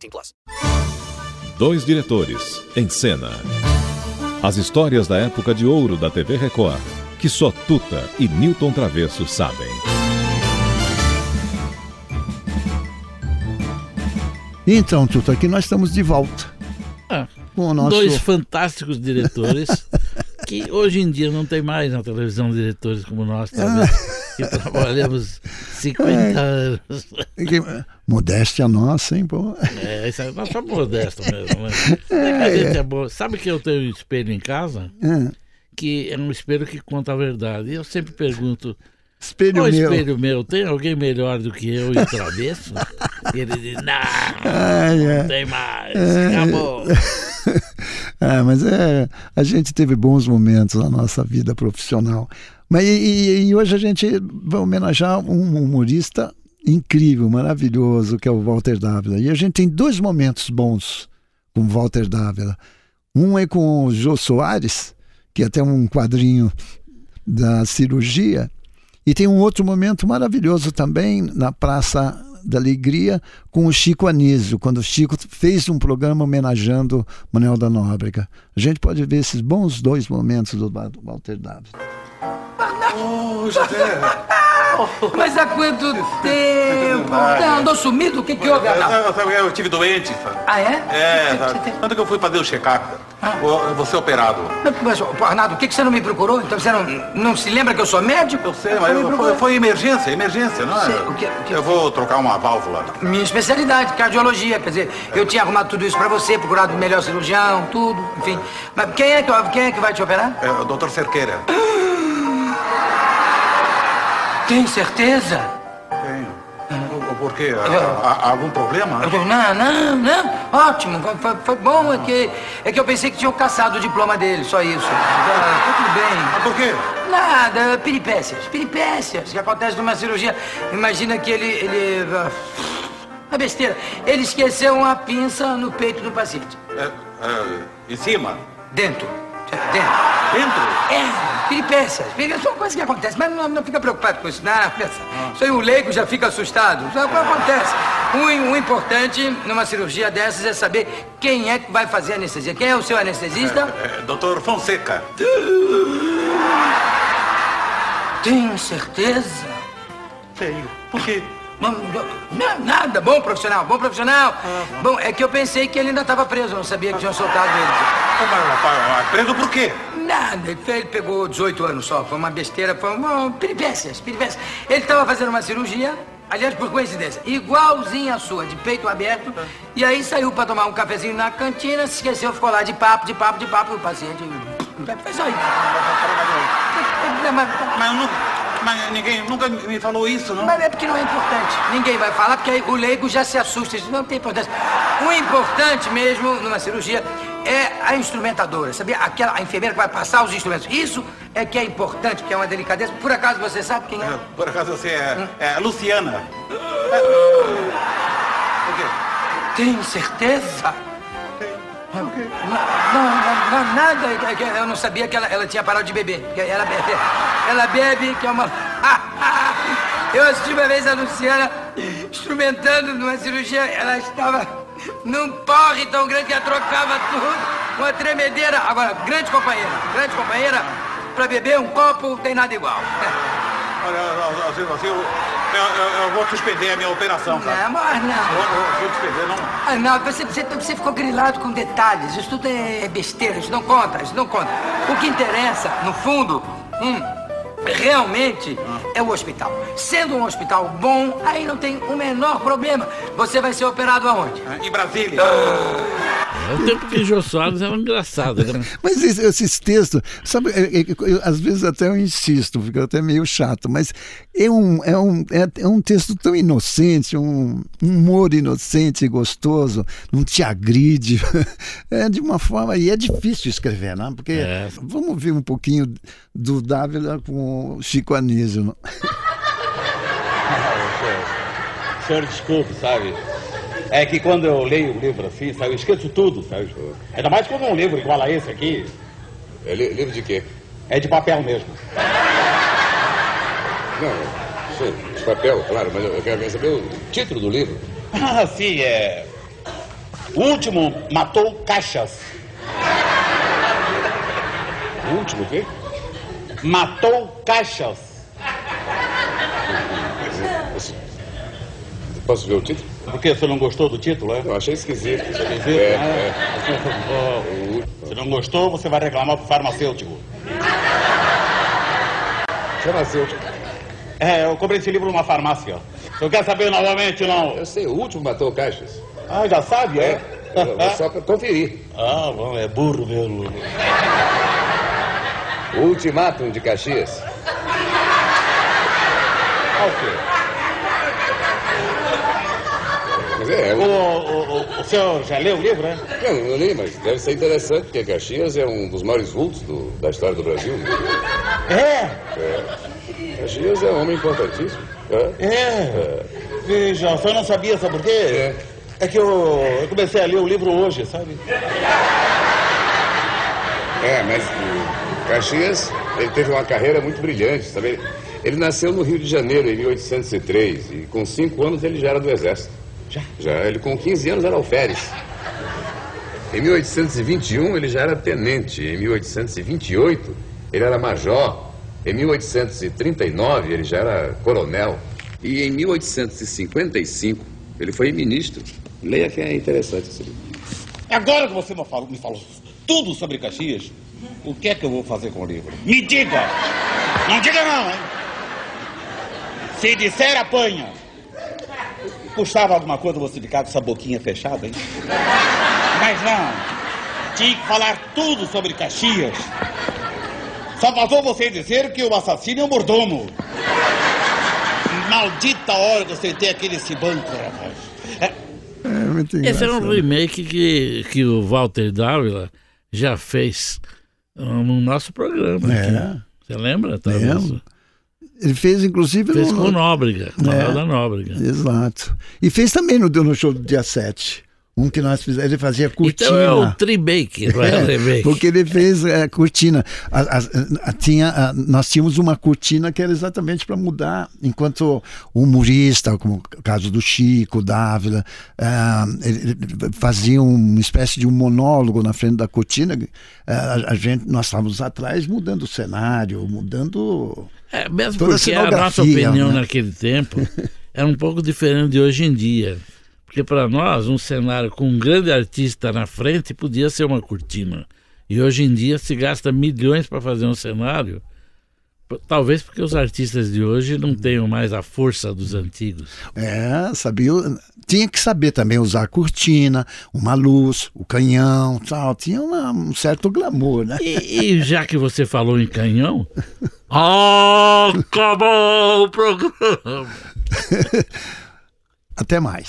18 plus. Dois diretores em cena. As histórias da época de ouro da TV Record, que só Tuta e Newton Travesso sabem. Então, Tuta, aqui nós estamos de volta. Ah, Com o nosso... Dois fantásticos diretores que hoje em dia não tem mais na televisão diretores como nós, talvez, que trabalhamos 50 anos. Que- Modéstia nossa, hein, pô? É, isso aí, nós somos modestos mesmo. Né? A gente é bom. Sabe que eu tenho um espelho em casa? É. Que é um espelho que conta a verdade. E eu sempre pergunto: Espelho Ô meu. espelho meu, tem alguém melhor do que eu e travesso? e ele diz: Não, Ai, é. não tem mais, acabou. É, mas é, a gente teve bons momentos na nossa vida profissional. Mas e, e- hoje a gente vai homenagear um humorista incrível, maravilhoso, que é o Walter Dávila. E a gente tem dois momentos bons com o Walter Dávila. Um é com o Jô Soares, que é até um quadrinho da cirurgia. E tem um outro momento maravilhoso também na Praça da Alegria com o Chico Anísio, quando o Chico fez um programa homenageando Manuel da Nóbrega. A gente pode ver esses bons dois momentos do Wa- Walter Dávila. Mas há quanto tempo? Não, andou sumido? O que que houve, Arnaldo? Eu, eu tive doente, sabe? Ah, é? É, sabe? Tanto que eu fui fazer o check-up. Eu vou ser operado. Mas, Arnaldo, por que que você não me procurou? Então você não, não se lembra que eu sou médico? Eu sei, mas eu- foi, foi emergência, emergência, não é? Sei, o que- o que- Eu vou trocar uma válvula. Minha especialidade, cardiologia. Quer dizer, eu tinha arrumado tudo isso pra você, procurado o melhor cirurgião, tudo, enfim. Mas quem é que, quem é que vai te operar? É o doutor Cerqueira. Tem certeza? Tenho. O- Por quê? Há, há algum problema? Não, não, não. Ótimo, foi- foi, bom. É que, é que eu pensei que tinham caçado o diploma dele, só isso. Ah, tá tudo bem. Mas por quê? Nada, peripécias, peripécias que acontecem numa cirurgia. Imagina que ele. ele ah, uma besteira. Ele esqueceu uma pinça no peito do paciente. É, é, em cima? Dentro. Dentro. Dentro? É, peripécias. Peripécias São coisas que acontecem, mas não, não fica preocupado com isso. Isso aí o leigo já fica assustado. É que acontece. O, o importante numa cirurgia dessas é saber quem é que vai fazer a anestesia. Quem é o seu anestesista? É, doutor Fonseca. Tem certeza? Tenho. Por quê? Não, não, nada, bom profissional, bom profissional. Bom, é que eu pensei que ele ainda estava preso, não sabia que tinham soltado ele. Preso por quê? Nada, ele pegou 18 anos só, foi uma besteira, foi uma peripécias, peripécias. Ele estava fazendo uma cirurgia, aliás, por coincidência, igualzinha a sua, de peito aberto, e aí saiu para tomar um cafezinho na cantina, se esqueceu, ficou lá de papo, de papo, de papo, e o paciente... Foi só isso. Mas- eu não, mas ninguém nunca me falou isso, não? Mas é porque não é importante. Ninguém vai falar, porque aí o leigo já se assusta. Diz, não tem importância. O importante mesmo numa cirurgia é a instrumentadora, sabia? Aquela a enfermeira que vai passar os instrumentos. Isso é que é importante, que é uma delicadeza. Por acaso você sabe quem é? É, Por acaso você é, é Luciana? Quê? Tem certeza? Não, não, não, não, nada. É Eu não sabia que ela, ela tinha parado de beber. Ela bebe, ela bebe, que é uma. Eu assisti uma vez a Luciana instrumentando numa cirurgia. Ela estava num porre tão grande que ela trocava tudo. Uma tremedeira. Agora, grande companheira. Grande companheira. Pra beber um copo, tem nada igual. Olha, assim, assim, eu, eu, eu- eu vou suspender a minha operação? Não, mas Eu, não. eu vou suspender, não. Ah, não, você, você, você ficou grilado com detalhes. Isso tudo é besteira, isso não conta, isso não conta. O que interessa, no fundo, hum, realmente é o hospital. Sendo um hospital bom, aí não tem o menor problema. Você vai ser operado aonde? Em Brasília. É o tempo que Jô Soares era engraçado, né? Mas esses, esses textos, sabe, é, é, eu, às vezes até eu insisto, fica até meio chato, mas é um, é um, é, é um texto tão inocente, um, um humor inocente e gostoso, não te agride, é de uma forma, e é difícil escrever, né? Porque É. vamos ver um pouquinho do Dávila com o Chico Anísio. senhor desculpe, sabe? É que quando eu leio um livro assim, sabe, eu esqueço tudo, sabe? Ainda mais quando é um livro igual a esse aqui, É li- livro de quê? é de papel mesmo. Não, sim, de papel, claro, mas eu quero saber o título do livro. Ah, sim, é. O último matou caixas. O último o quê? Matou caixas. Posso ver o título? Por que você não gostou do título, é? Eu achei esquisito. Esquisito, É, né? é. Se não gostou, você vai reclamar pro farmacêutico. Farmacêutico. É, eu comprei esse livro numa farmácia. Eu quero saber novamente, não? Eu sei, o último matou caixas. Ah, já sabe, é? É, só para conferir. Ah, bom, é burro mesmo. O Ultimátum de Caxias. Ah, o quê? Mas é, é O, o, o, senhor já leu o livro, né? Não, não li, mas deve ser interessante, porque Caxias é um dos maiores vultos do- da história do Brasil. É, Caxias é um homem importantíssimo. É. é. Veja, o senhor não sabia, sabe por quê? É. É que eu, eu comecei a ler o livro hoje, sabe? É, mas o Caxias, ele teve uma carreira muito brilhante, sabe? Ele nasceu no Rio de Janeiro em 1803 e com cinco anos ele já era do Exército. Já? Já, ele com 15 anos era alferes. Em 1821 ele já era tenente, em 1828 ele era major, em 1839 ele já era coronel e em 1855 ele foi ministro. Leia que é interessante livro. Agora que você me falou, me falou tudo sobre Caxias, o que é que eu vou fazer com o livro? Me diga! Não diga não, hein? Se disser, apanha. Custava alguma coisa você ficar com essa boquinha fechada, hein? Mas não. Tinha que falar tudo sobre Caxias. Só faltou você dizer que o assassino é o mordomo. Maldita hora que você tem aquele esse banco, rapaz. É, É muito Esse era um remake que, que o Walter Dávila já fez no nosso programa. É. aqui. Você lembra? Lembro. Ele fez, inclusive, Fez no- com o Nóbrega, com É. Nóbrega. Exato. E fez também no, no show do dia 7. Um que nós fizemos, ele fazia cortina. Então é o Tribake, não é remake. Porque ele fez é, cortina. A- a- a- tinha, a- nós tínhamos uma cortina que era exatamente para mudar, enquanto o humorista, como o caso do Chico, Dávila, ah, ele, ele fazia uma espécie de um monólogo na frente da cortina. ah, a, a gente, nós estávamos atrás mudando o cenário, mudando. É, mesmo Toda a porque a nossa cenografia, opinião né? naquele tempo era um pouco diferente de hoje em dia. Porque para nós, um cenário com um grande artista na frente podia ser uma cortina. E hoje em dia se gasta milhões para fazer um cenário. Talvez porque os artistas de hoje não tenham mais a força dos antigos. É, sabia. Tinha que saber também usar a cortina, uma luz, o canhão, tal. Tinha uma- um certo glamour, né? E, e já que você falou em canhão, acabou o programa. Até mais.